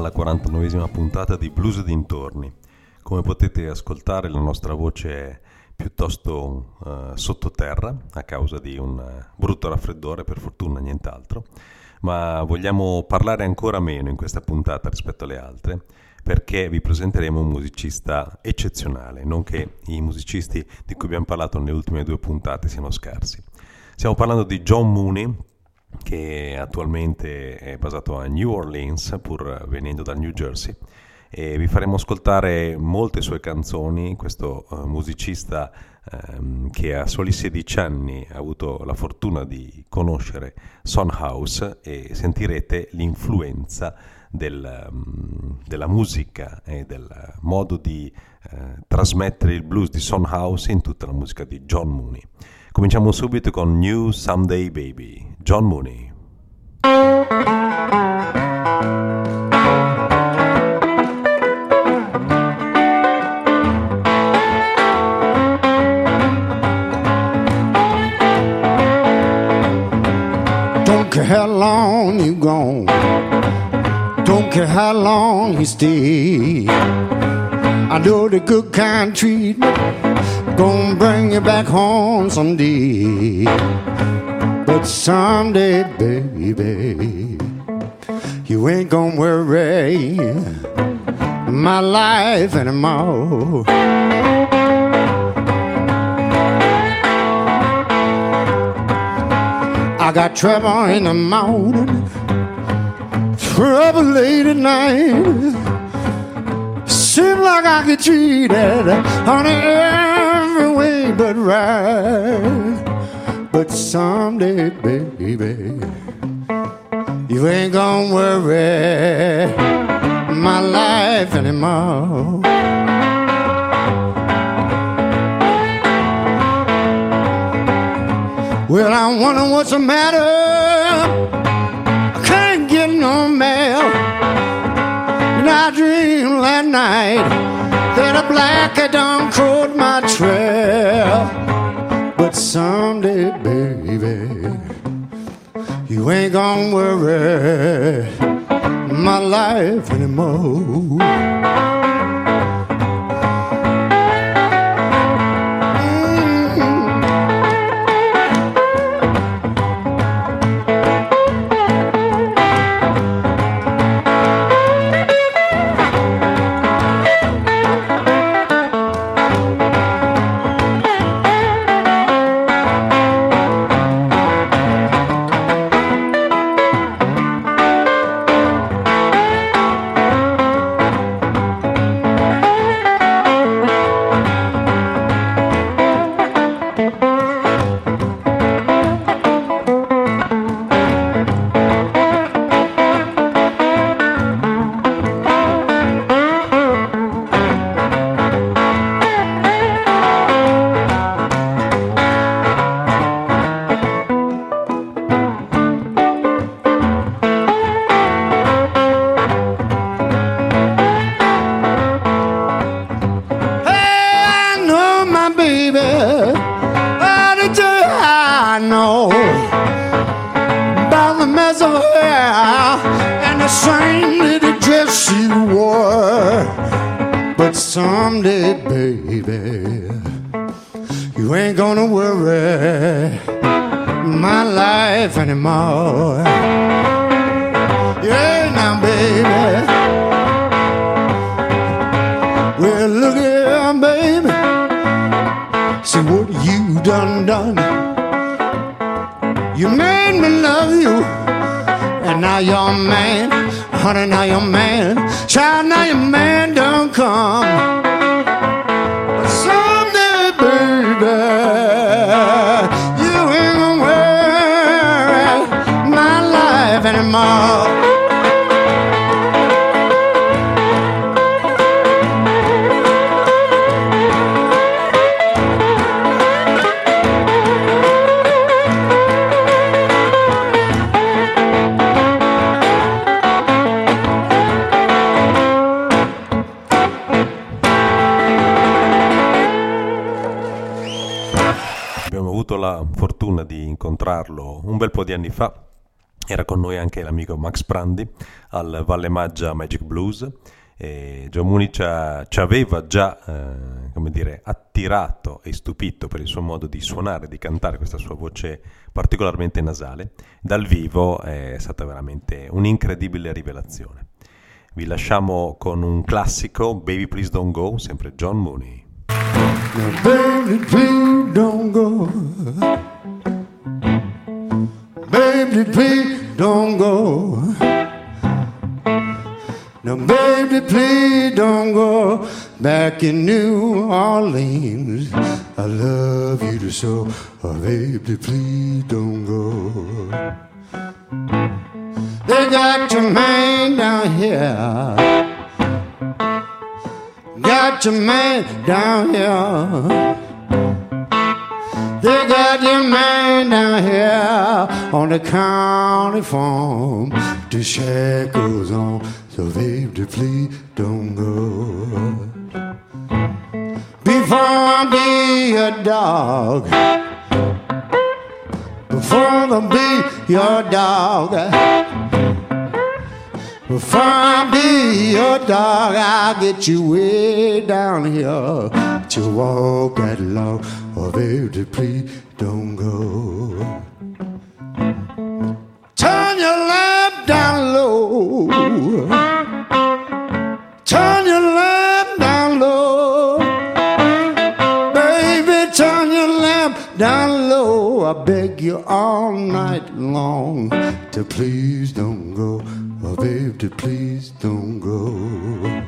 alla 49esima puntata di Blues dintorni. Come potete ascoltare la nostra voce è piuttosto uh, sottoterra a causa di un uh, brutto raffreddore, per fortuna nient'altro, ma vogliamo parlare ancora meno in questa puntata rispetto alle altre perché vi presenteremo un musicista eccezionale, non che i musicisti di cui abbiamo parlato nelle ultime due puntate siano scarsi. Stiamo parlando di John Mooney, che attualmente è basato a New Orleans, pur venendo dal New Jersey, e vi faremo ascoltare molte sue canzoni, questo uh, musicista um, che a soli 16 anni ha avuto la fortuna di conoscere Son House e sentirete l'influenza del, um, della musica e del modo di uh, trasmettere il blues di Son House in tutta la musica di John Mooney. Cominciamo subito con New Someday Baby, John Mooney. Don't care how long you gone. Don't care how long you stay. I know the good kind treatment gonna bring you back home someday. But someday, baby, you ain't gonna worry my life anymore. I got trouble in the morning, trouble late at night. Seems like I get treated on way but right. But someday, baby, you ain't gonna worry my life anymore. Well, I wonder what's the matter. I can't get no mail. And I dreamed last night that a black cat done crowed my trail. But someday, baby, you ain't gonna worry my life anymore. Incontrarlo un bel po' di anni fa Era con noi anche l'amico Max Prandi al Valle Maggia Magic Blues. E John Mooney ci, aveva già eh, dire, attirato e stupito per il suo modo di suonare, di cantare questa sua voce particolarmente nasale. Dal vivo è stata veramente un'incredibile rivelazione. Vi lasciamo con un classico, Baby Please Don't Go, sempre John Mooney. Now, baby, please don't go. Baby, please don't go. Now, baby, please don't go back in New Orleans. I love you so. Oh, baby, please don't go. They got your man down here. Got your man down here. They got your man down here on the county farm. The shackles on, so baby, please don't go. Before I be a dog, before I be your dog. I be your dog, I'll get you way down here But to walk that long. Oh, baby, please don't go. Turn your lamp down low. Turn your lamp down low. Baby, turn your lamp down low. I beg you all night long to please don't go. Oh, baby, please don't go.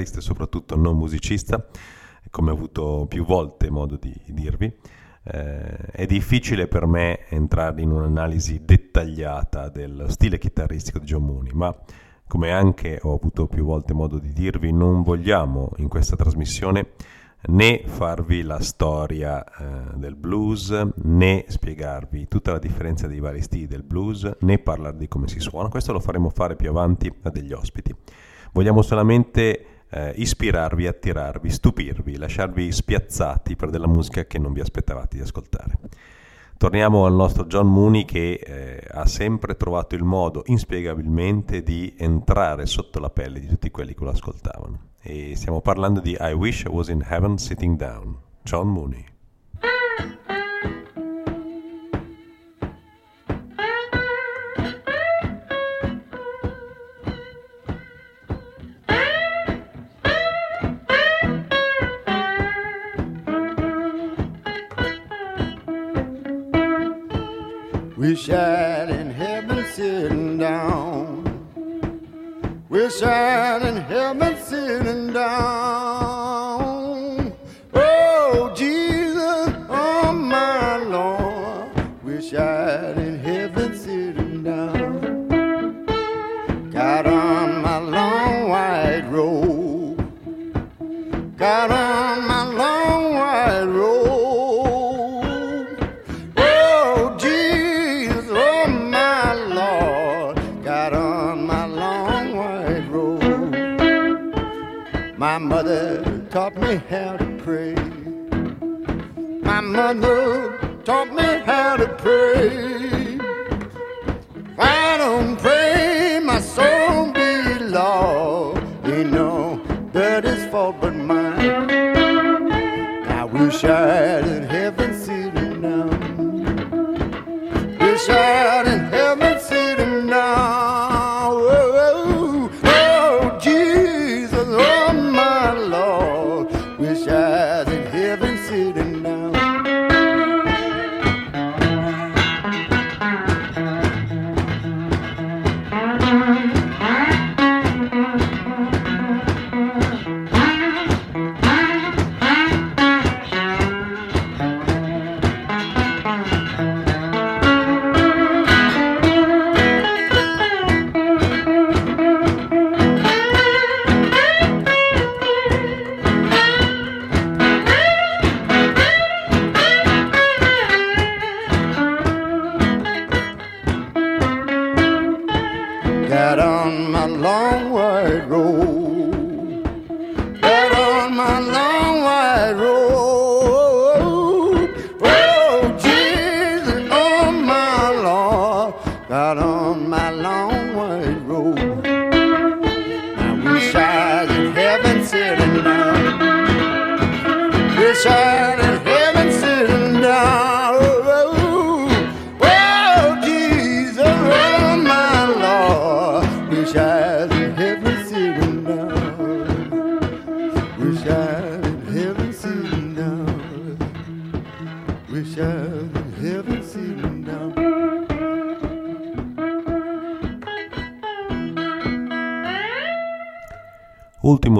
Chitarrista e soprattutto non musicista, come ho avuto più volte modo di dirvi, eh, è difficile per me entrare in un'analisi dettagliata del stile chitarristico di John Mooney, ma come anche ho avuto più volte modo di dirvi, non vogliamo in questa trasmissione né farvi la storia eh, del blues, né spiegarvi tutta la differenza dei vari stili del blues, né parlare di come si suona. Questo lo faremo fare più avanti a degli ospiti. Vogliamo solamente eh, ispirarvi, attirarvi, stupirvi, lasciarvi spiazzati per della musica che non vi aspettavate di ascoltare. Torniamo al nostro John Mooney che eh, ha sempre trovato il modo inspiegabilmente di entrare sotto la pelle di tutti quelli che lo ascoltavano. E stiamo parlando di I Wish I Was in Heaven Sitting Down, John Mooney.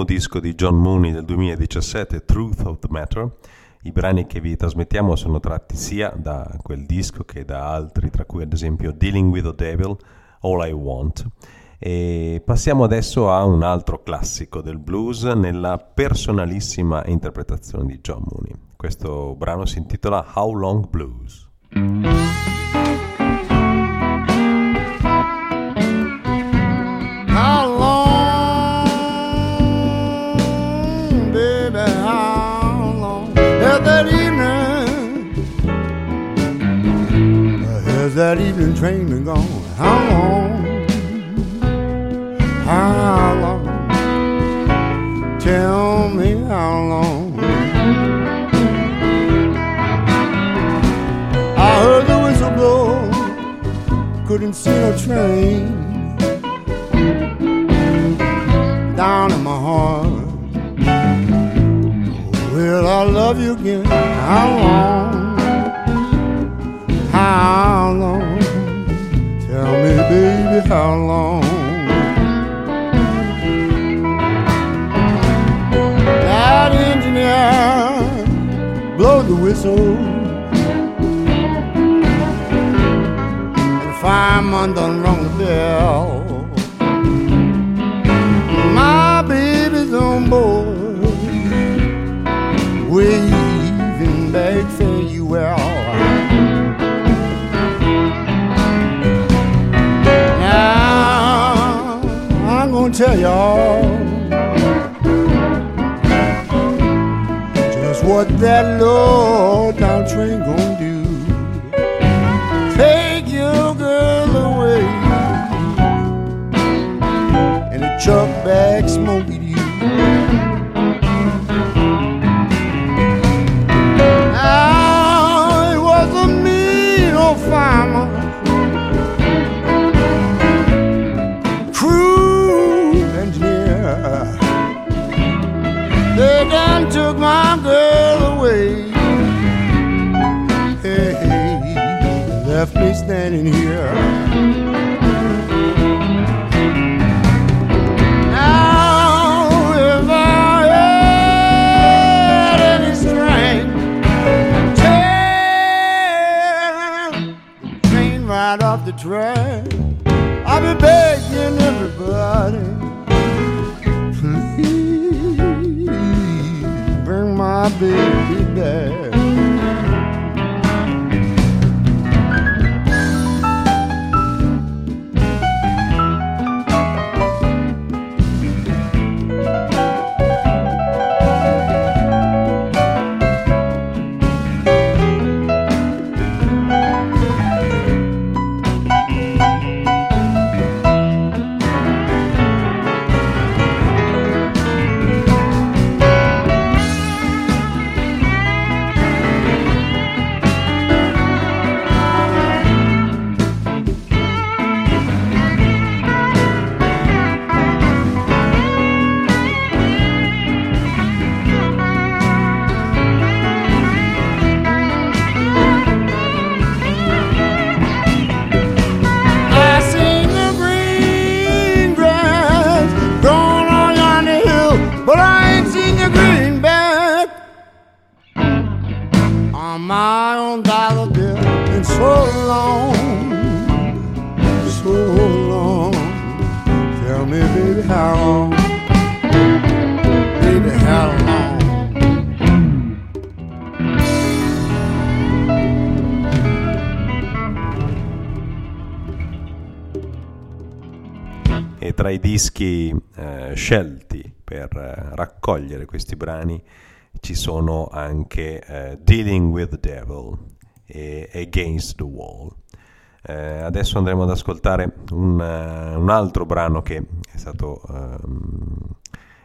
Ultimo disco di John Mooney del 2017, Truth of the Matter. I brani che vi trasmettiamo sono tratti sia da quel disco che da altri, tra cui ad esempio Dealing with the Devil, All I Want. E passiamo adesso a un altro classico del blues nella personalissima interpretazione di John Mooney. Questo brano si intitola How Long Blues. That evening train been gone? How long, how long, tell me how long. I heard the whistle blow, couldn't see no train down in my heart. Will I love you again? How long? How long? Tell me, baby, how long? That engineer blow the whistle. The fireman done rung the bell. My baby's on board, waving back farewell. Now I'm gonna tell y'all just what that low down train gonna do. Left me standing here. Now, if I had any strength, train right off the track. I'll be begging everybody. Please bring my baby back. Dischi eh, scelti per eh, raccogliere questi brani ci sono anche eh, Dealing with the Devil e Against the Wall. Eh, adesso andremo ad ascoltare un, eh, un altro brano che è stato ehm,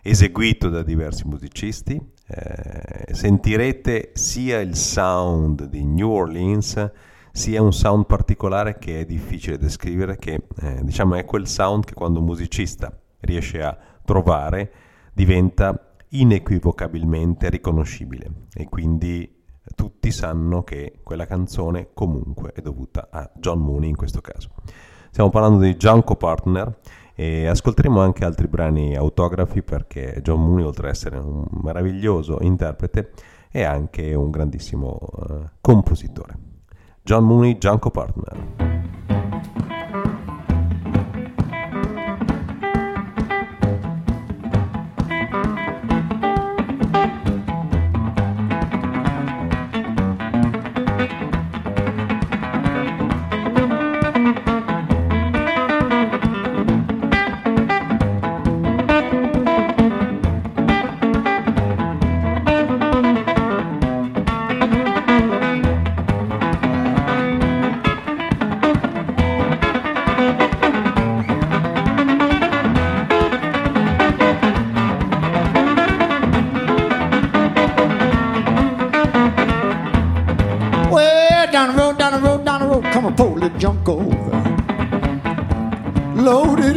eseguito da diversi musicisti. Eh, sentirete sia il sound di New Orleans sia un sound particolare che è difficile descrivere, che eh, diciamo è quel sound che quando un musicista riesce a trovare diventa inequivocabilmente riconoscibile e quindi tutti sanno che quella canzone comunque è dovuta a John Mooney in questo caso. Stiamo parlando di Junko Partner e ascolteremo anche altri brani autografi perché John Mooney oltre ad essere un meraviglioso interprete è anche un grandissimo uh, compositore. John Muni, Gianco Partner.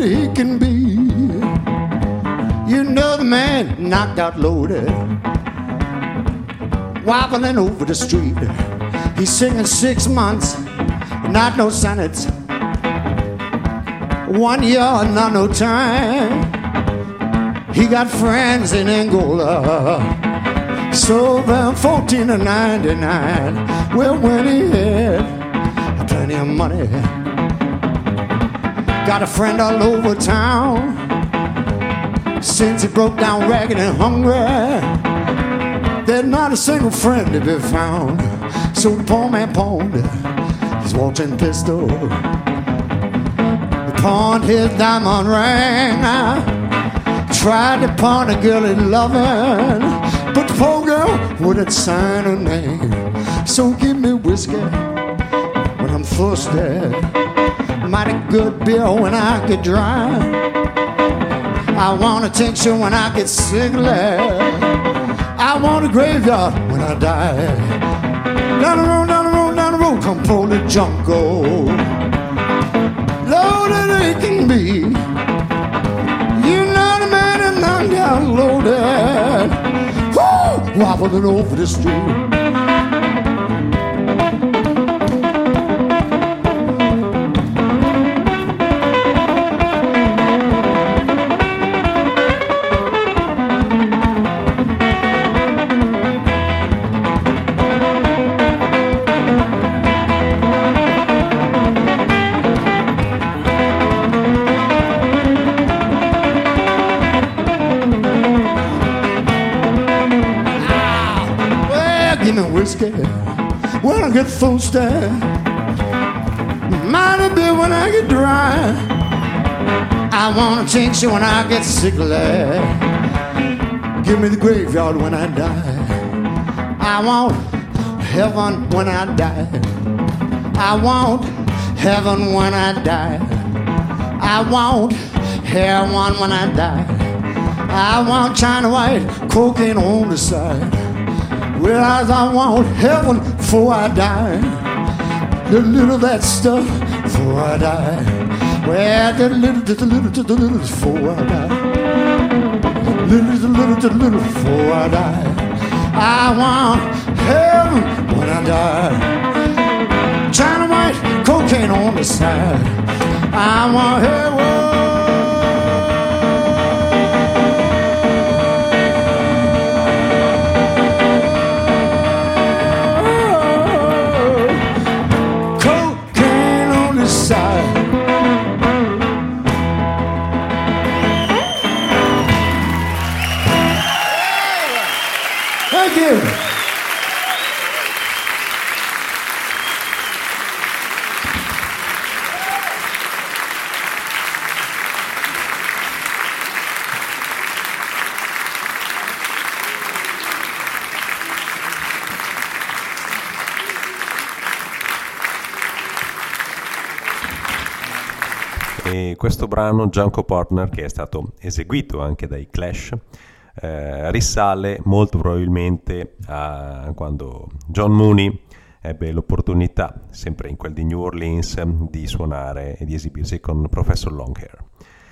He can be. You know the man knocked out loaded. Wobbling over the street. He's singing six months, not no sonnets. One year, not no time. He got friends in Angola. So them 14 and 99. Well, when he had plenty of money, got a friend all over town. Since he broke down ragged and hungry, there's not a single friend to be found. So the poor man pawned his watching pistol. He pawned his diamond ring. Tried to pawn a girl he loving But the poor girl wouldn't sign her name. So give me whiskey when I'm thirsty. Mighty good beer when I get dry. I want a tincture when I get sickly. I want a graveyard when I die. Down the road, down the road, down the road, come pull the jungle. Loaded it can be. You're not a man and I'm down loaded. Woo! Wobbling over the street. Get thirsty. Mighty bit when I get dry. I want a tincture when I get sickly. Give me the graveyard when I die. I want heaven when I die. I want heaven when I die. I want heroin when I die. I want China white cocaine on the side. Whereas I want heaven before I die. The little that stuff before I die. Well, a little, a little, a little before I die. Little, a little, a little before I die. I want heaven when I die. China white cocaine on the side. I want heaven. Brano, Junko Partner, che è stato eseguito anche dai Clash, eh, risale molto probabilmente a quando John Mooney ebbe l'opportunità, sempre in quel di New Orleans, di suonare e di esibirsi con Professor Longhair.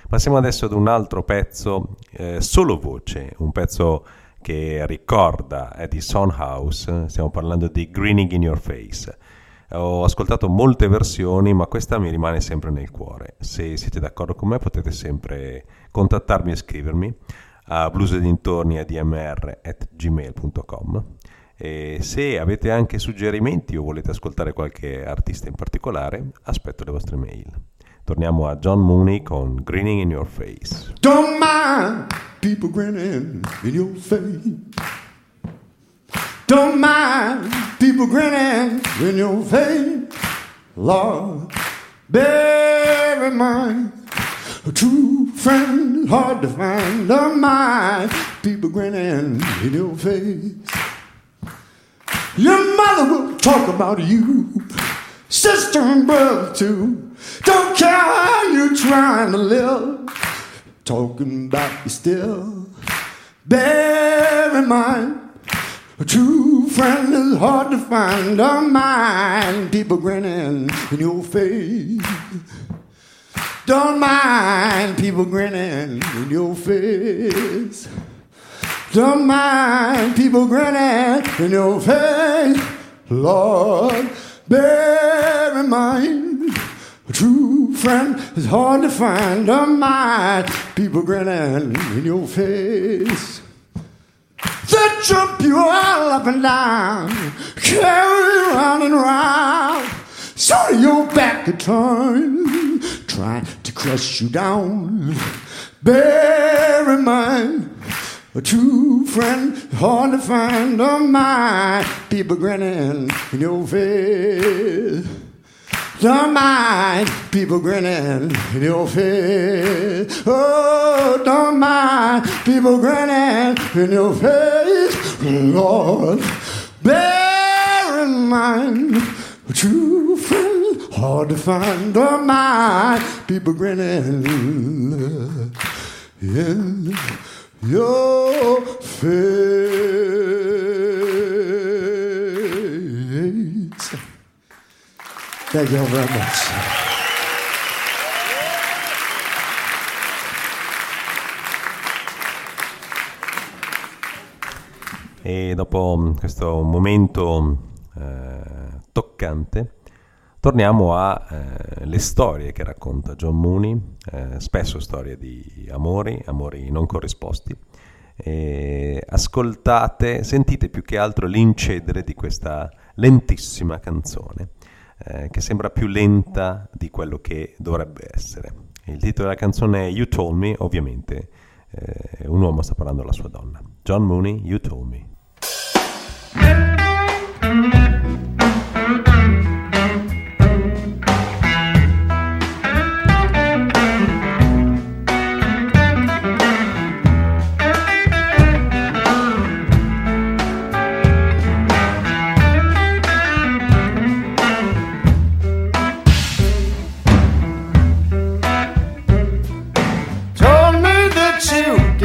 Passiamo adesso ad un altro pezzo, eh, solo voce, un pezzo che ricorda Edison House, stiamo parlando di Grinning in Your Face. Ho ascoltato molte versioni, ma questa mi rimane sempre nel cuore. Se siete d'accordo con me potete sempre contattarmi e scrivermi a bluesedintorni.dmr.gmail.com e se avete anche suggerimenti o volete ascoltare qualche artista in particolare, aspetto le vostre mail. Torniamo a John Mooney con Grinning in Your Face. Don't mind people grinning in your face. Don't mind people grinning in your face. Lord, bear in mind, a true friend hard to find. Don't mind people grinning in your face. Your mother will talk about you, sister and brother too. Don't care how you're trying to live, talking about you still. Bear in mind, a true friend is hard to find. Don't mind people grinning in your face. Don't mind people grinning in your face. Don't mind people grinning in your face, Lord. Bear in mind, a true friend is hard to find. Don't mind people grinning in your face. They jump you all up and down, carry you round and round. So your back to turn, trying to crush you down. Bear in mind, a true friend hard to find. Don't mind people grinning in your face. Don't mind people grinning in your face. Oh, don't mind people grinning in your face. Lord, bear in mind, a true friend, hard to find, or my people grinning in your face. Thank you very much. E dopo questo momento eh, toccante, torniamo alle eh, storie che racconta John Mooney, eh, spesso storie di amori, amori non corrisposti. Ascoltate, sentite più che altro l'incedere di questa lentissima canzone, eh, che sembra più lenta di quello che dovrebbe essere. Il titolo della canzone è You Told Me, ovviamente eh, un uomo sta parlando alla sua donna. John Mooney, You Told Me.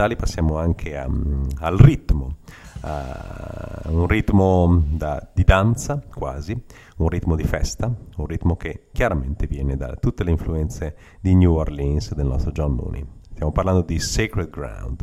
sentimentali passiamo anche a, mm, al ritmo, uh, un ritmo da, di danza quasi, un ritmo di festa, un ritmo che chiaramente viene da tutte le influenze di New Orleans del nostro John Mooney. Stiamo parlando di Sacred Ground.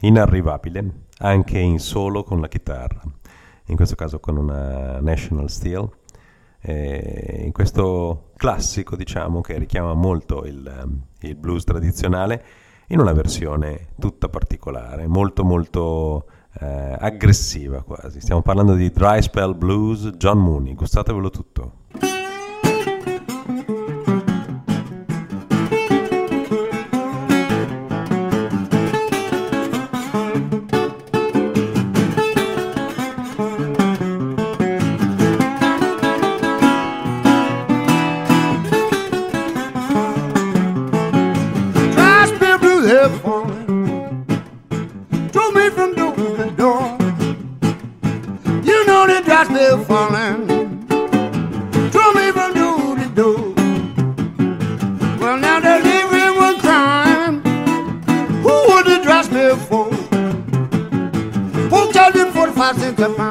inarrivabile anche in solo con la chitarra, in questo caso con una National Steel, in questo classico diciamo che richiama molto il, il, blues tradizionale in una versione tutta particolare, molto molto eh, aggressiva quasi. Stiamo parlando di Dry Spell Blues John Mooney, gustatevelo tutti. clap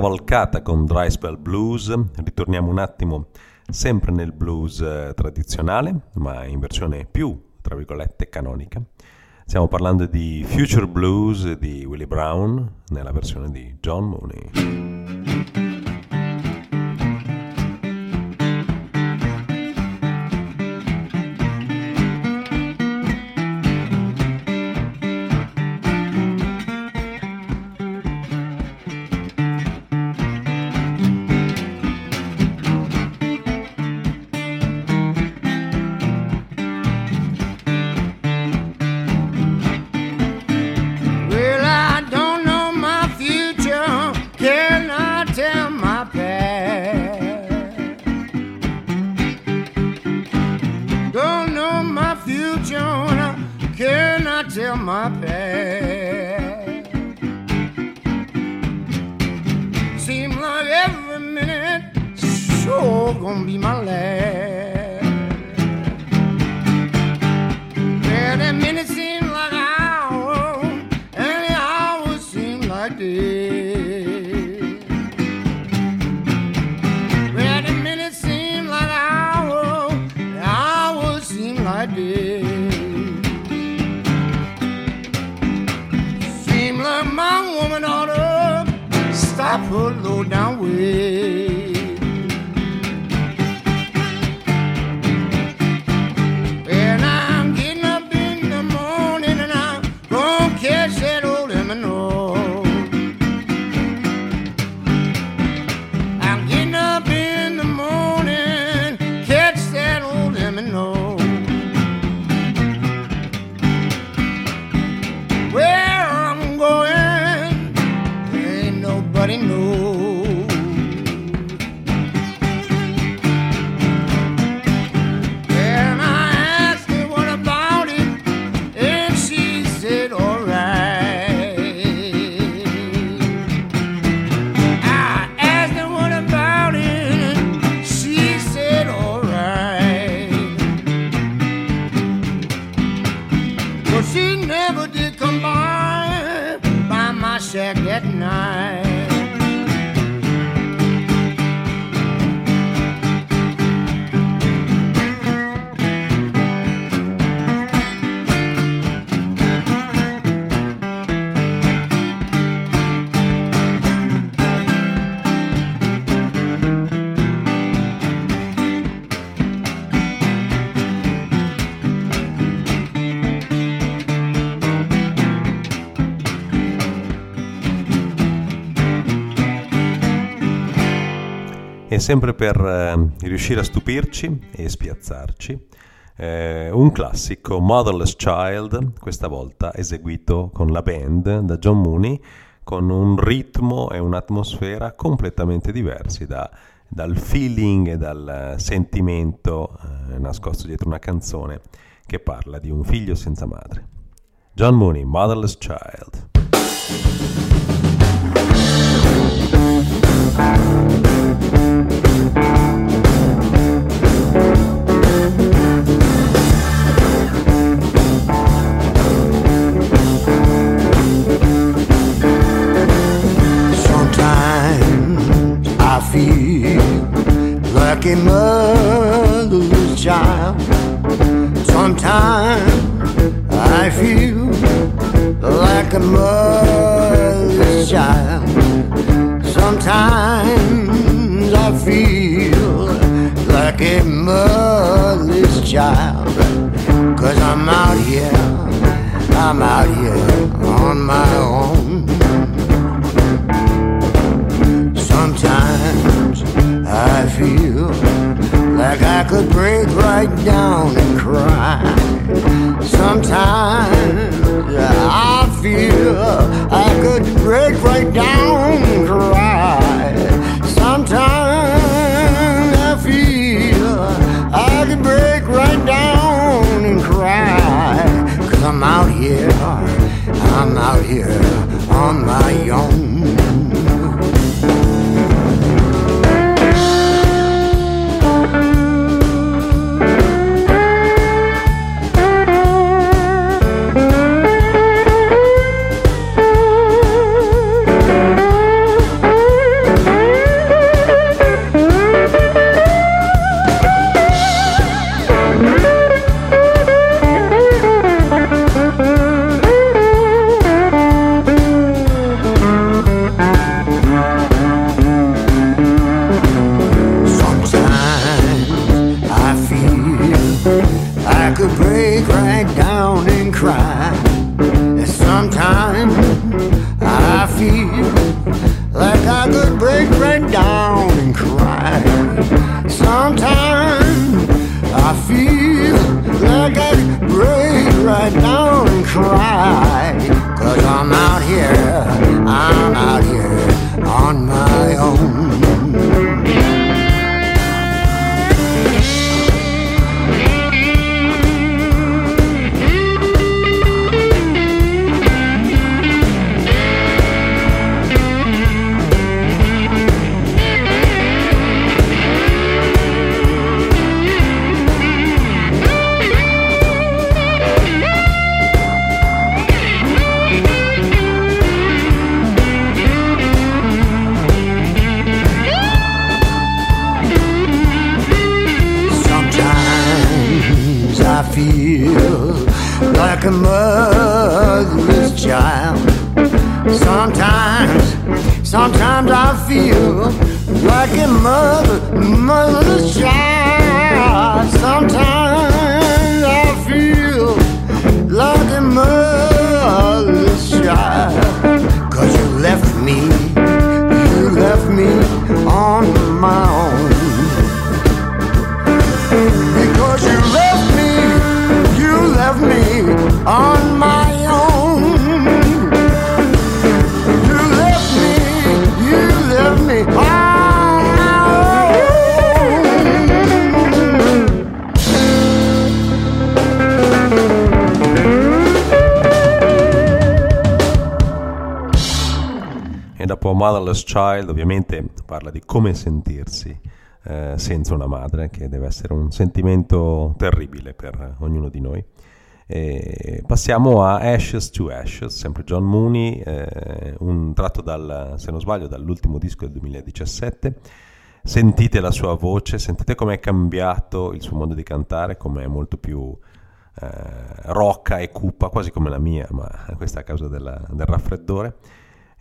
cavalcata con Dry Spell Blues, ritorniamo un attimo sempre nel blues eh, tradizionale, ma in versione più, tra virgolette, canonica. Stiamo parlando di Future Blues di Willie Brown nella versione di John Mooney. sempre per eh, riuscire a stupirci e spiazzarci, eh, un classico Motherless Child, questa volta eseguito con la band da John Mooney, con un ritmo e un'atmosfera completamente diversi da, dal feeling e dal eh, sentimento eh, nascosto dietro una canzone che parla di un figlio senza madre. John Mooney, Motherless Child. Like a motherless child. Sometimes I feel like a motherless child. Sometimes I feel like a motherless child. Cause I'm out here, I'm out here on my own. Feel like I could break right down and cry. Sometimes I feel I could break right down and cry. Sometimes I feel I could break right down and cry. Cause I'm out here, I'm out here on my own. Motherless Child ovviamente parla di come sentirsi eh, senza una madre, che deve essere un sentimento terribile per ognuno di noi. E passiamo a Ashes to Ashes, sempre John Mooney, eh, un tratto dal, se non sbaglio, dall'ultimo disco del 2017. Sentite la sua voce, sentite come è cambiato il suo modo di cantare, come è molto più eh, rocca e cupa, quasi come la mia, ma questa è a causa della, del raffreddore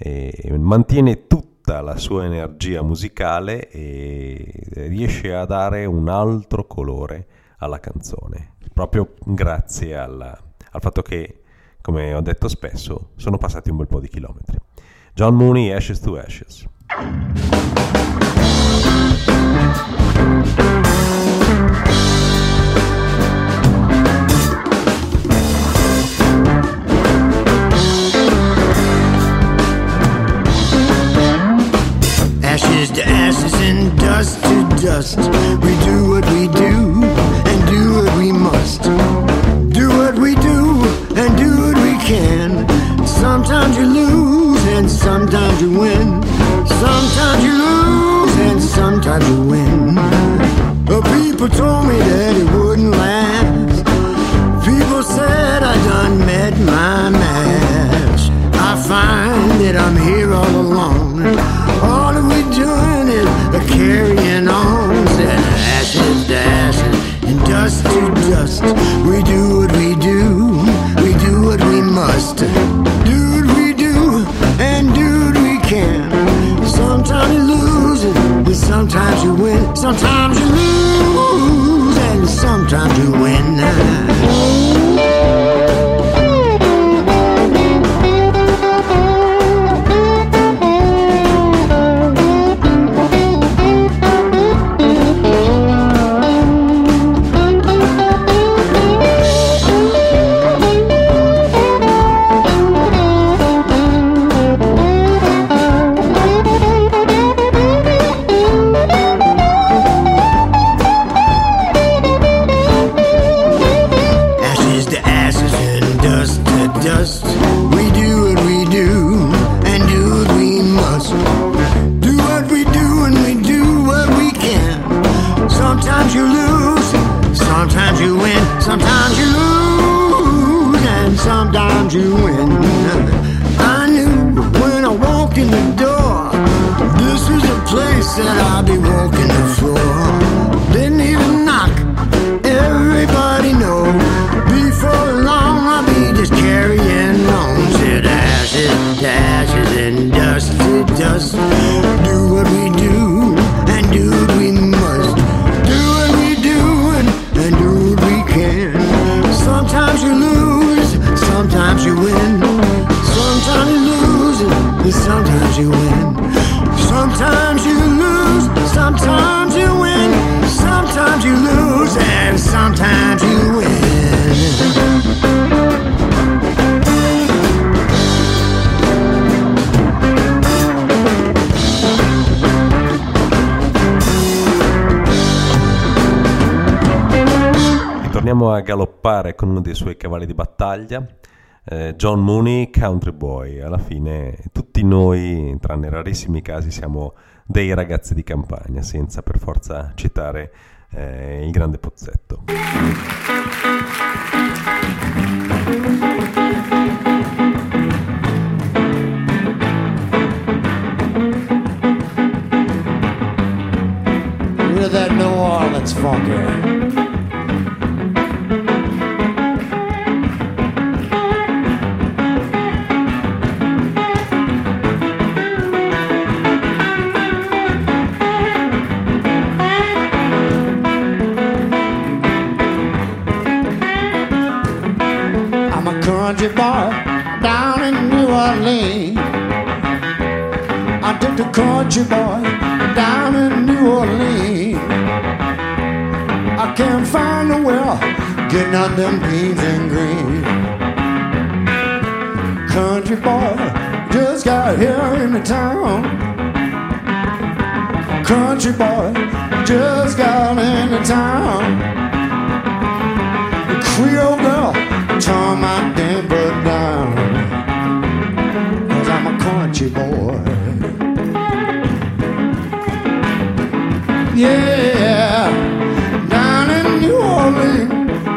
eh, mantiene tutta la sua energia musicale e riesce a dare un altro colore alla canzone, proprio grazie alla, al fatto che, come ho detto spesso, sono passati un bel po' di chilometri. John Mooney, Ashes to Ashes. dust to dust. We do what we do and do what we must. Do what we do and do what we can. Sometimes you lose and sometimes you win. Sometimes you lose and sometimes you win. But people told me that it wouldn't last. People said I done met my match. I find that I'm here dei suoi cavalli di battaglia, eh, John Mooney, Country Boy, alla fine tutti noi, tranne rarissimi casi, siamo dei ragazzi di campagna, senza per forza citare eh, il grande pozzetto. country bar down in New Orleans. I took the country boy down in New Orleans. I can't find a well getting on them beans and green. Country boy just got here in the town. Country boy just got in the town. Creole girl my I'm a country boy. Yeah, down in New Orleans,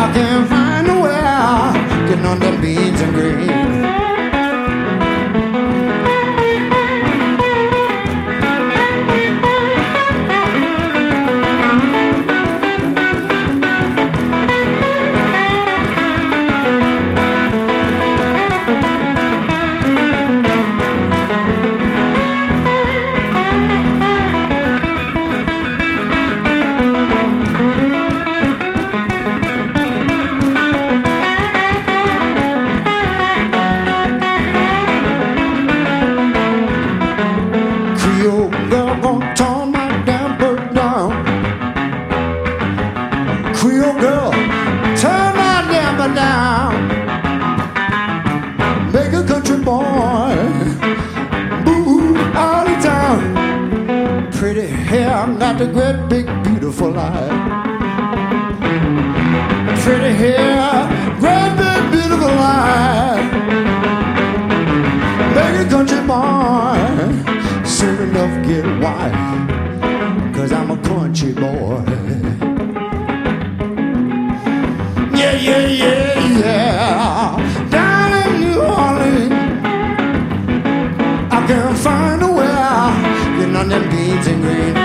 I can't find a way out. Getting on them beans and greens. cause I'm a country boy. Yeah, yeah, yeah, yeah. Down in New Orleans, I can't find a way get know, them beans and green.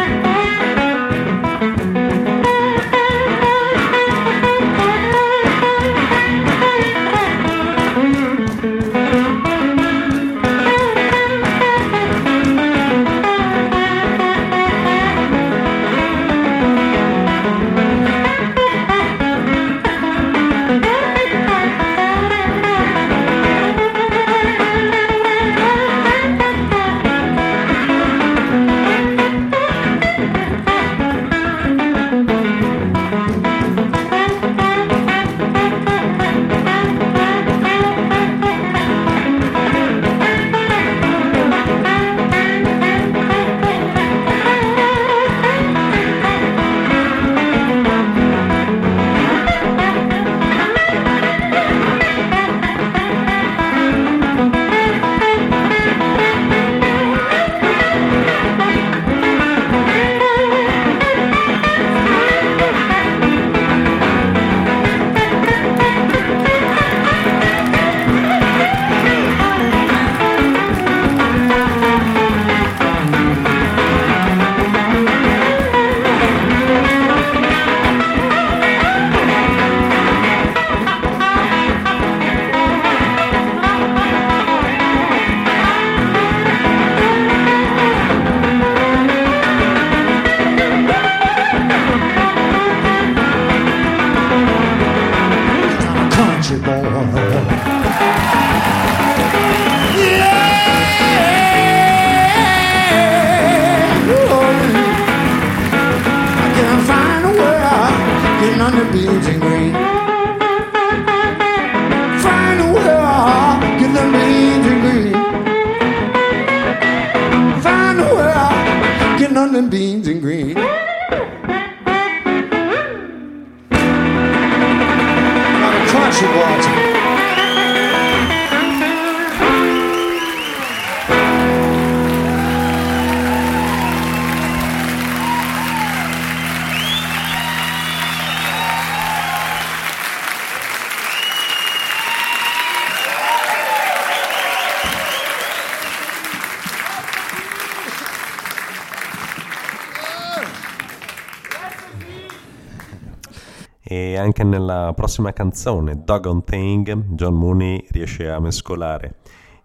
Nella prossima canzone, Doggone Thing, John Mooney riesce a mescolare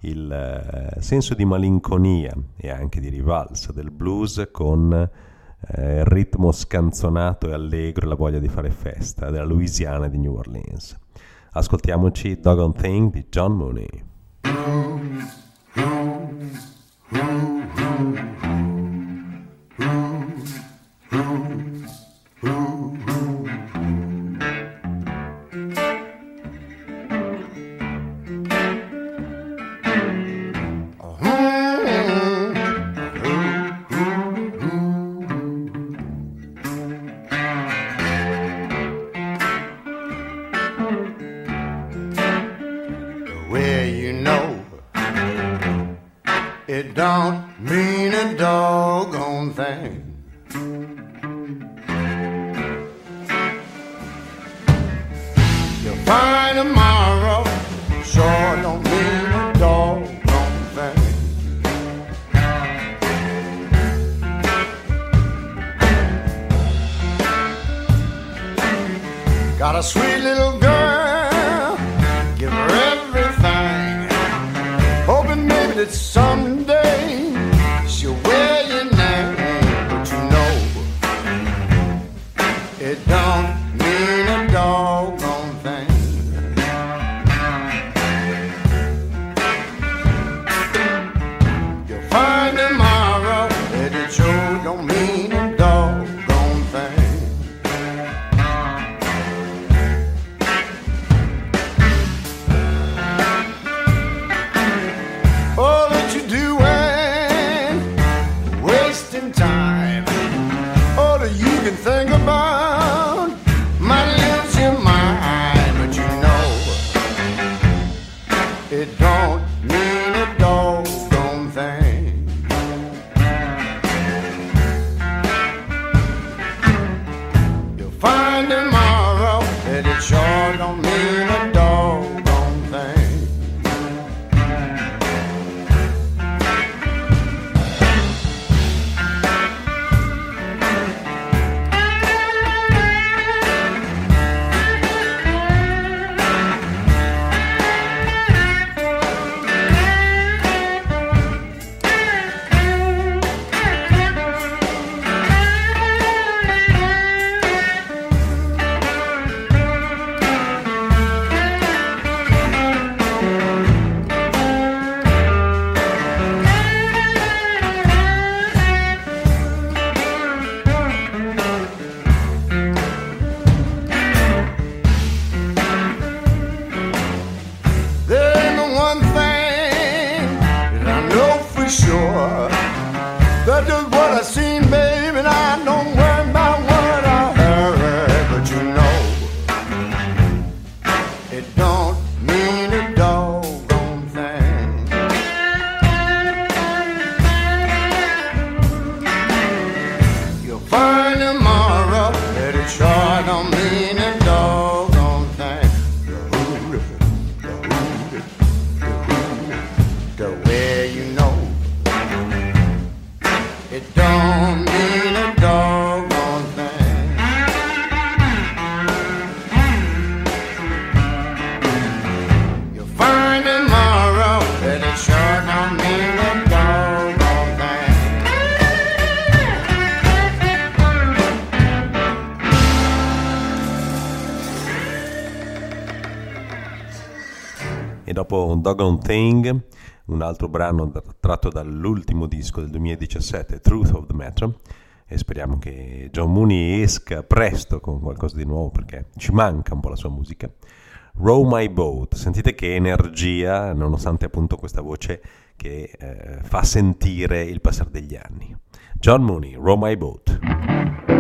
il eh, senso di malinconia e anche di rivalsa del blues con eh, il ritmo scanzonato e allegro e la voglia di fare festa della Louisiana di New Orleans. Ascoltiamoci Doggone Thing di John Mooney. Don't Thing, un altro brano tratto dall'ultimo disco del 2017, Truth of the Matter, e speriamo che John Mooney esca presto con qualcosa di nuovo perché ci manca un po' la sua musica. Row My Boat, sentite che energia, nonostante appunto questa voce che eh, fa sentire il passare degli anni. John Mooney, Row My Boat.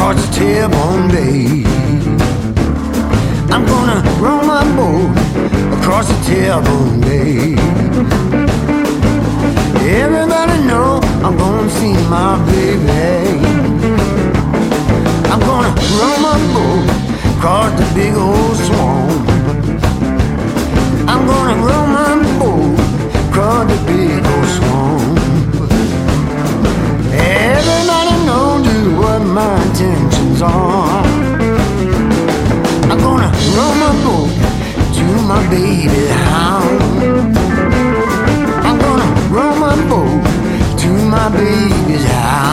Across the tailbone bay. I'm gonna row my boat across the tailbone bay. Everybody know I'm gonna see my baby. I'm gonna row my boat across the big old swamp. I'm gonna row my boat across the intentions are. I'm gonna row my boat to my baby house. I'm gonna row my boat to my baby's house.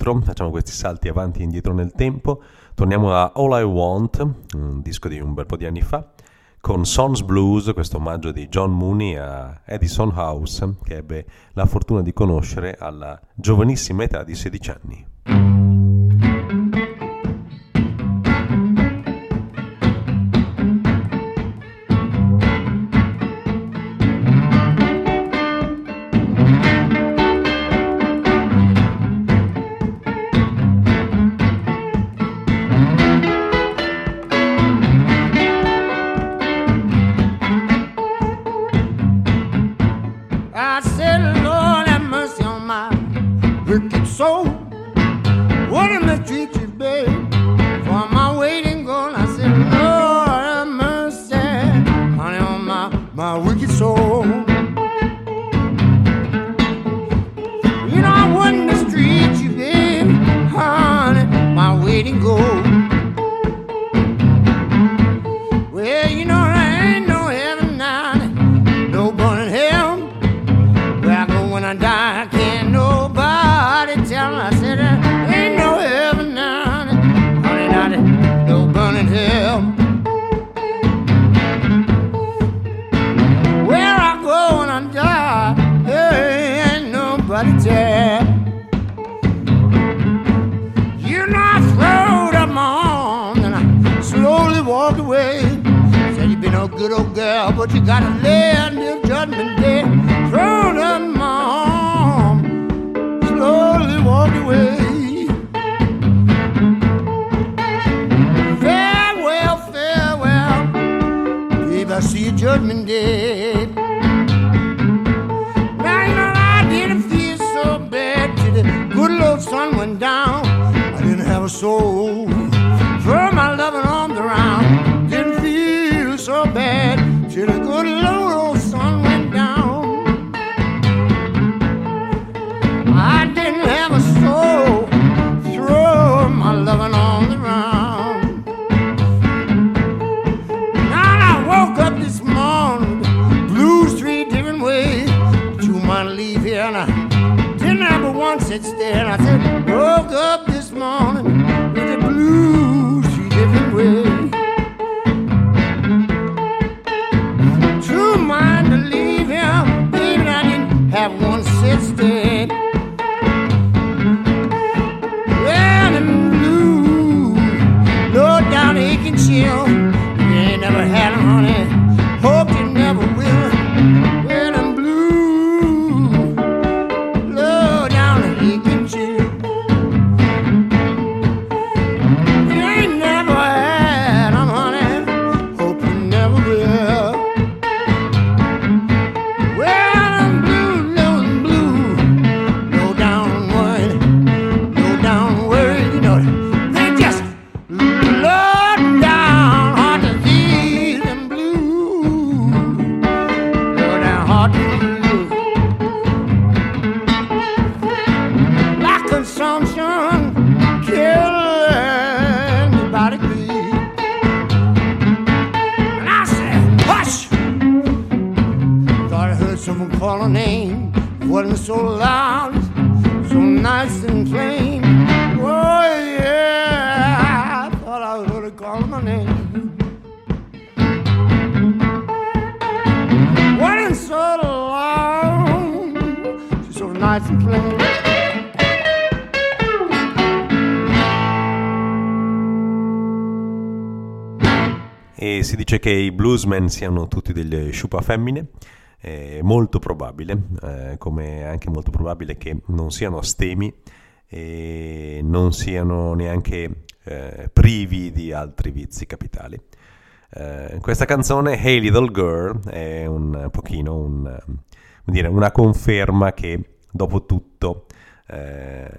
Indietro, facciamo questi salti avanti e indietro nel tempo. Torniamo a All I Want, un disco di un bel po' di anni fa, con Sons Blues, questo omaggio di John Mooney a Edison House, che ebbe la fortuna di conoscere alla giovanissima età di 16 anni. My wicked soul. Call her name. Wasn't so loud, so nice and plain. Oh yeah, I thought I heard her call my name. Wasn't so loud, she's so nice and plain. E si dice che i bluesmen siano tutti delle sciupa femmine. È molto probabile, eh, come è anche molto probabile che non siano stemi e non siano neanche eh, privi di altri vizi capitali. Eh, questa canzone, Hey Little Girl, è un pochino un, dire, una conferma che dopo tutto, eh,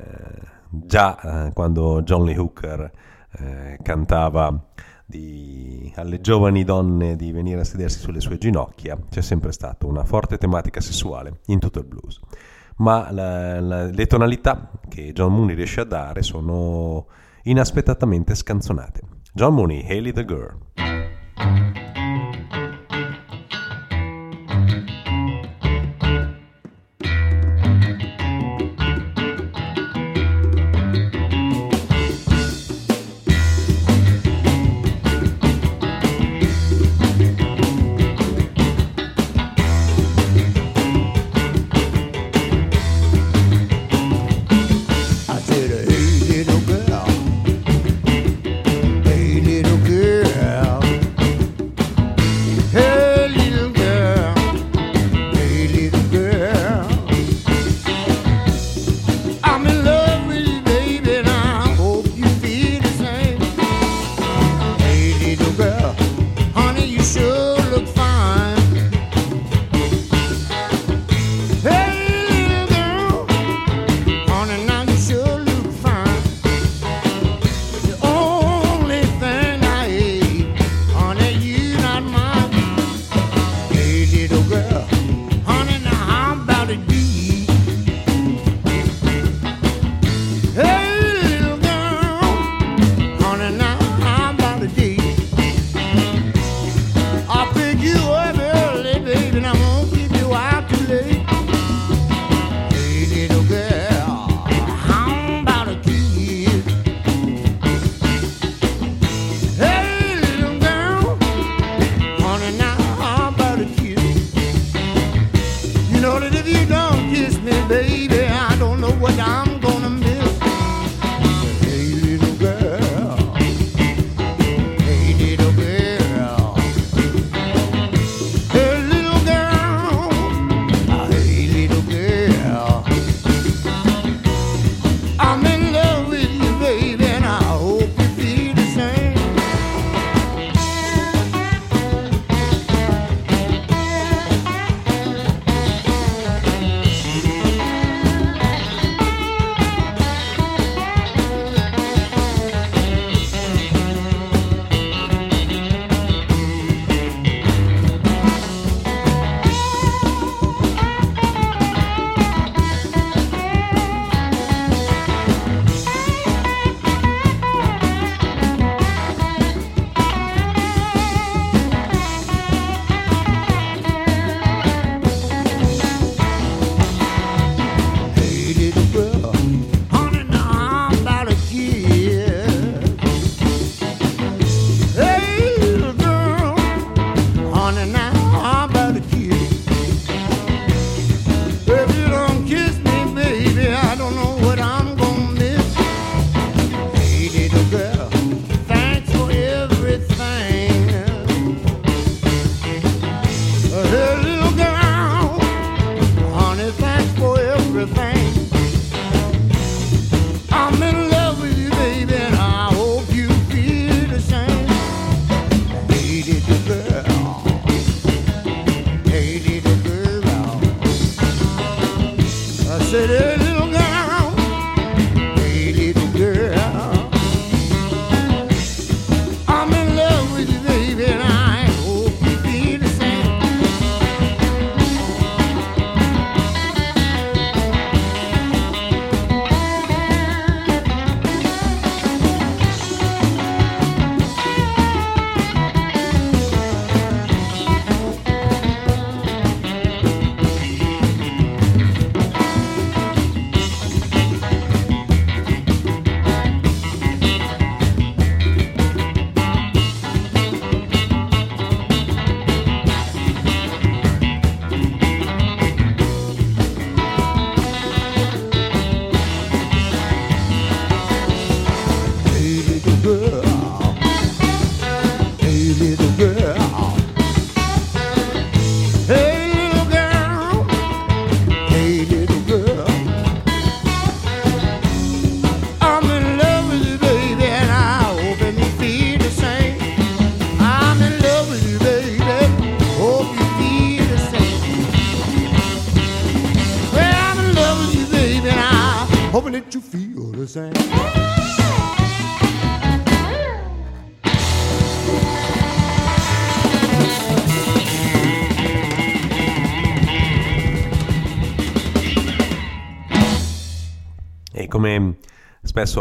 già eh, quando John Lee Hooker eh, cantava di- alle giovani donne di venire a sedersi sulle sue ginocchia, c'è sempre stata una forte tematica sessuale in tutto il blues. Ma la- la- le tonalità che John Mooney riesce a dare sono inaspettatamente scanzonate. John Mooney, Haley the Girl.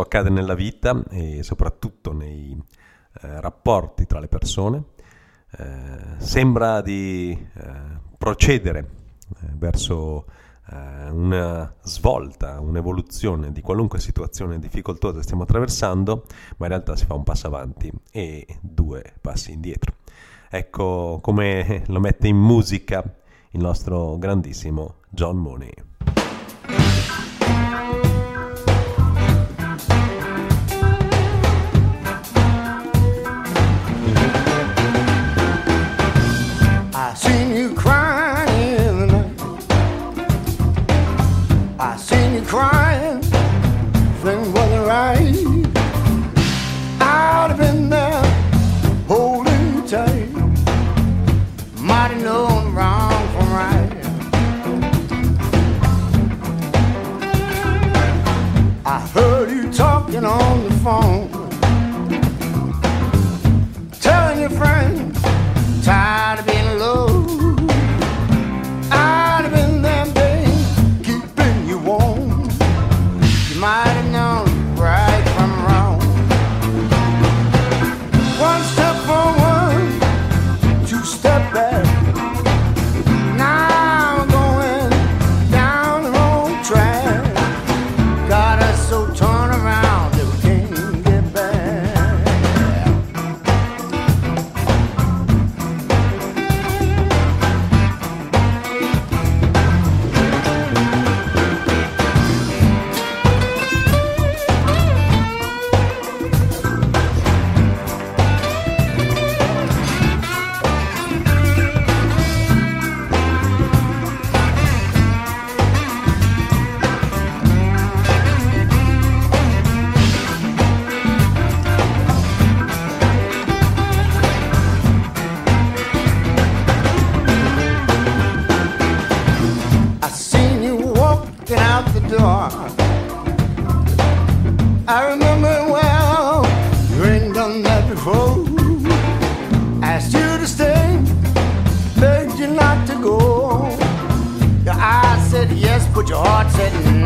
Accade nella vita e soprattutto nei eh, rapporti tra le persone, eh, sembra di eh, procedere eh, verso eh, una svolta, un'evoluzione di qualunque situazione difficoltosa stiamo attraversando, ma in realtà si fa un passo avanti e due passi indietro. Ecco come lo mette in musica il nostro grandissimo John Money. Got the so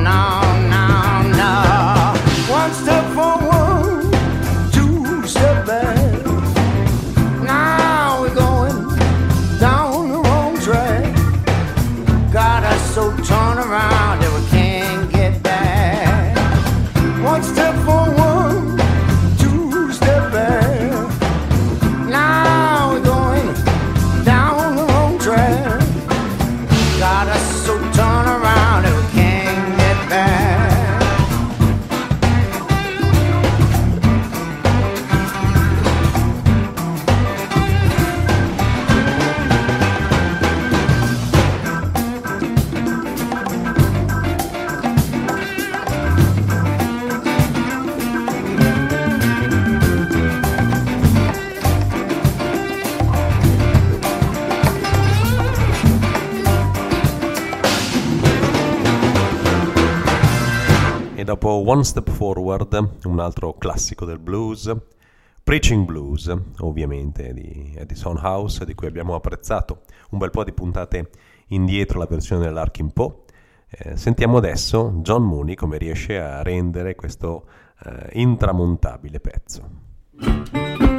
turn One Step Forward, un altro classico del blues, Preaching Blues, ovviamente, di Edison House, di cui abbiamo apprezzato un bel po' di puntate indietro la versione dell'Arkin Poe. Eh, sentiamo adesso John Mooney come riesce a rendere questo eh, intramontabile pezzo.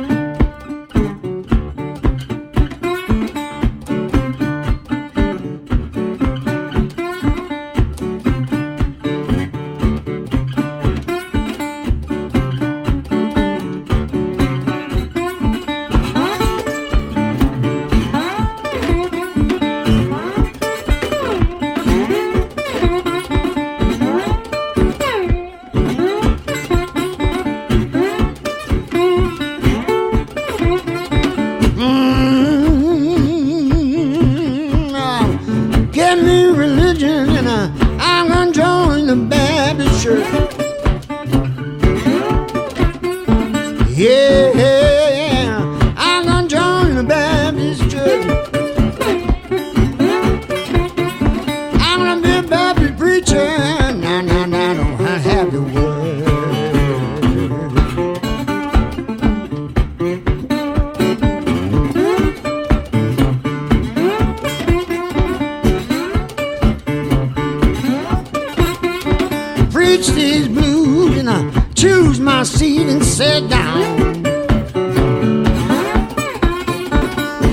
sit down.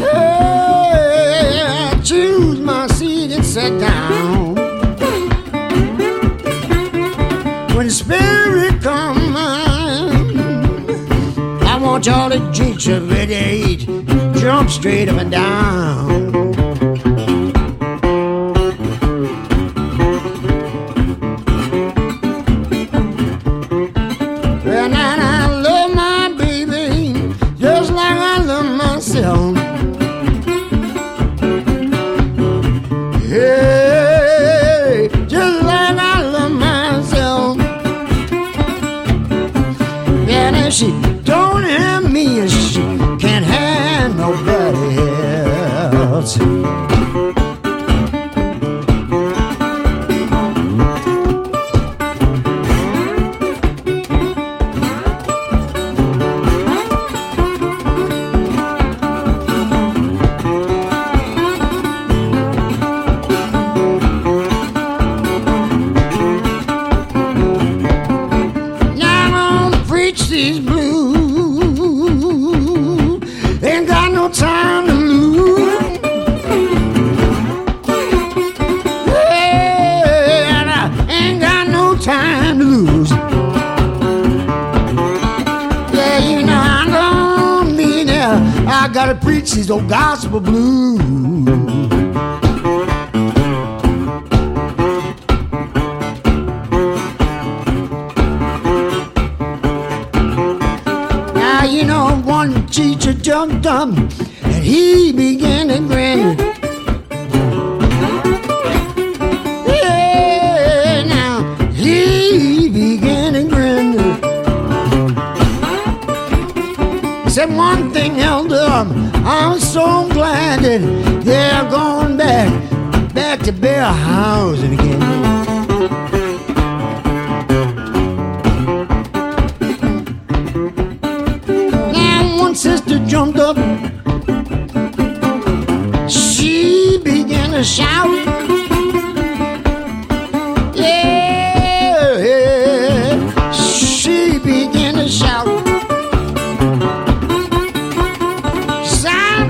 Hey, choose my seat and sit down. When spirit comes, I want y'all to drink, sugar, jump straight up and down.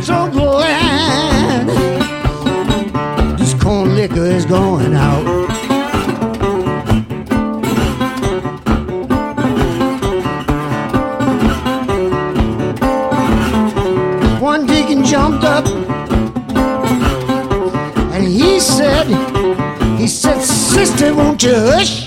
so glad this corn liquor is going out. One deacon jumped up and he said, he said, sister, won't you hush?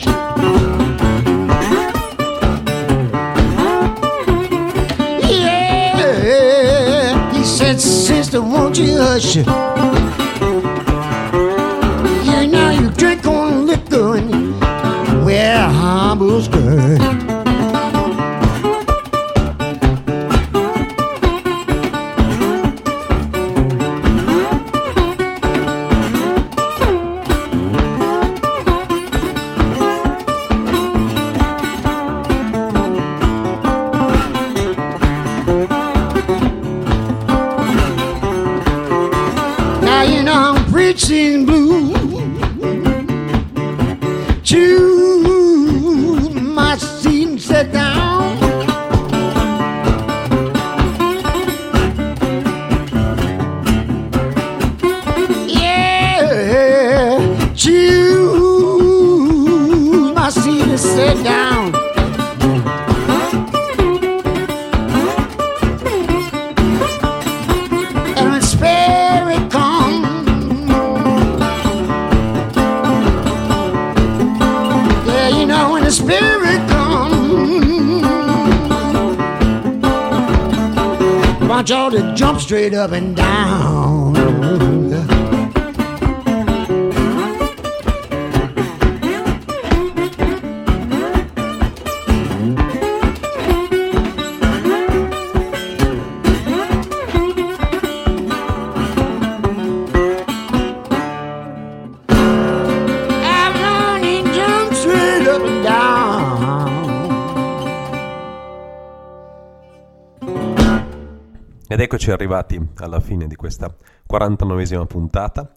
Di questa 49esima puntata.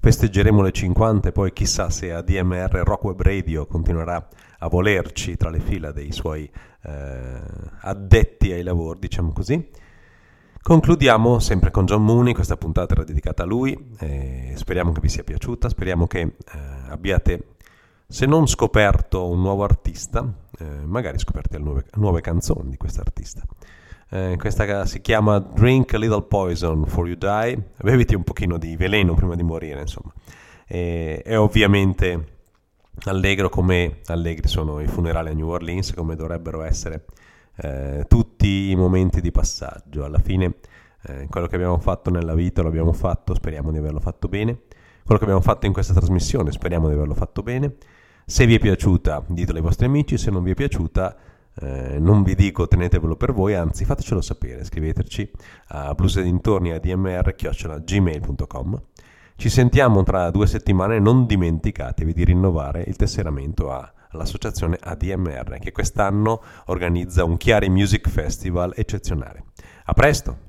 Festeggeremo le 50 e poi chissà se ADMR Rock Web Radio continuerà a volerci tra le fila dei suoi eh, addetti ai lavori, diciamo così. Concludiamo sempre con John Mooney, questa puntata era dedicata a lui, speriamo che vi sia piaciuta, speriamo che eh, abbiate, se non scoperto un nuovo artista, eh, magari scoperto nuove, nuove canzoni di questo artista. Eh, questa si chiama Drink a Little Poison for You Die, beviti un pochino di veleno prima di morire, insomma. E, è ovviamente allegro come allegri sono i funerali a New Orleans, come dovrebbero essere eh, tutti i momenti di passaggio. Alla fine eh, quello che abbiamo fatto nella vita lo abbiamo fatto, speriamo di averlo fatto bene. Quello che abbiamo fatto in questa trasmissione, speriamo di averlo fatto bene. Se vi è piaciuta, ditelo ai vostri amici, se non vi è piaciuta, eh, non vi dico tenetevelo per voi, anzi fatecelo sapere, scriveteci a bluesedintorni.admr.gmail.com Ci sentiamo tra due settimane, non dimenticatevi di rinnovare il tesseramento a- all'associazione ADMR che quest'anno organizza un Chiari Music Festival eccezionale. A presto!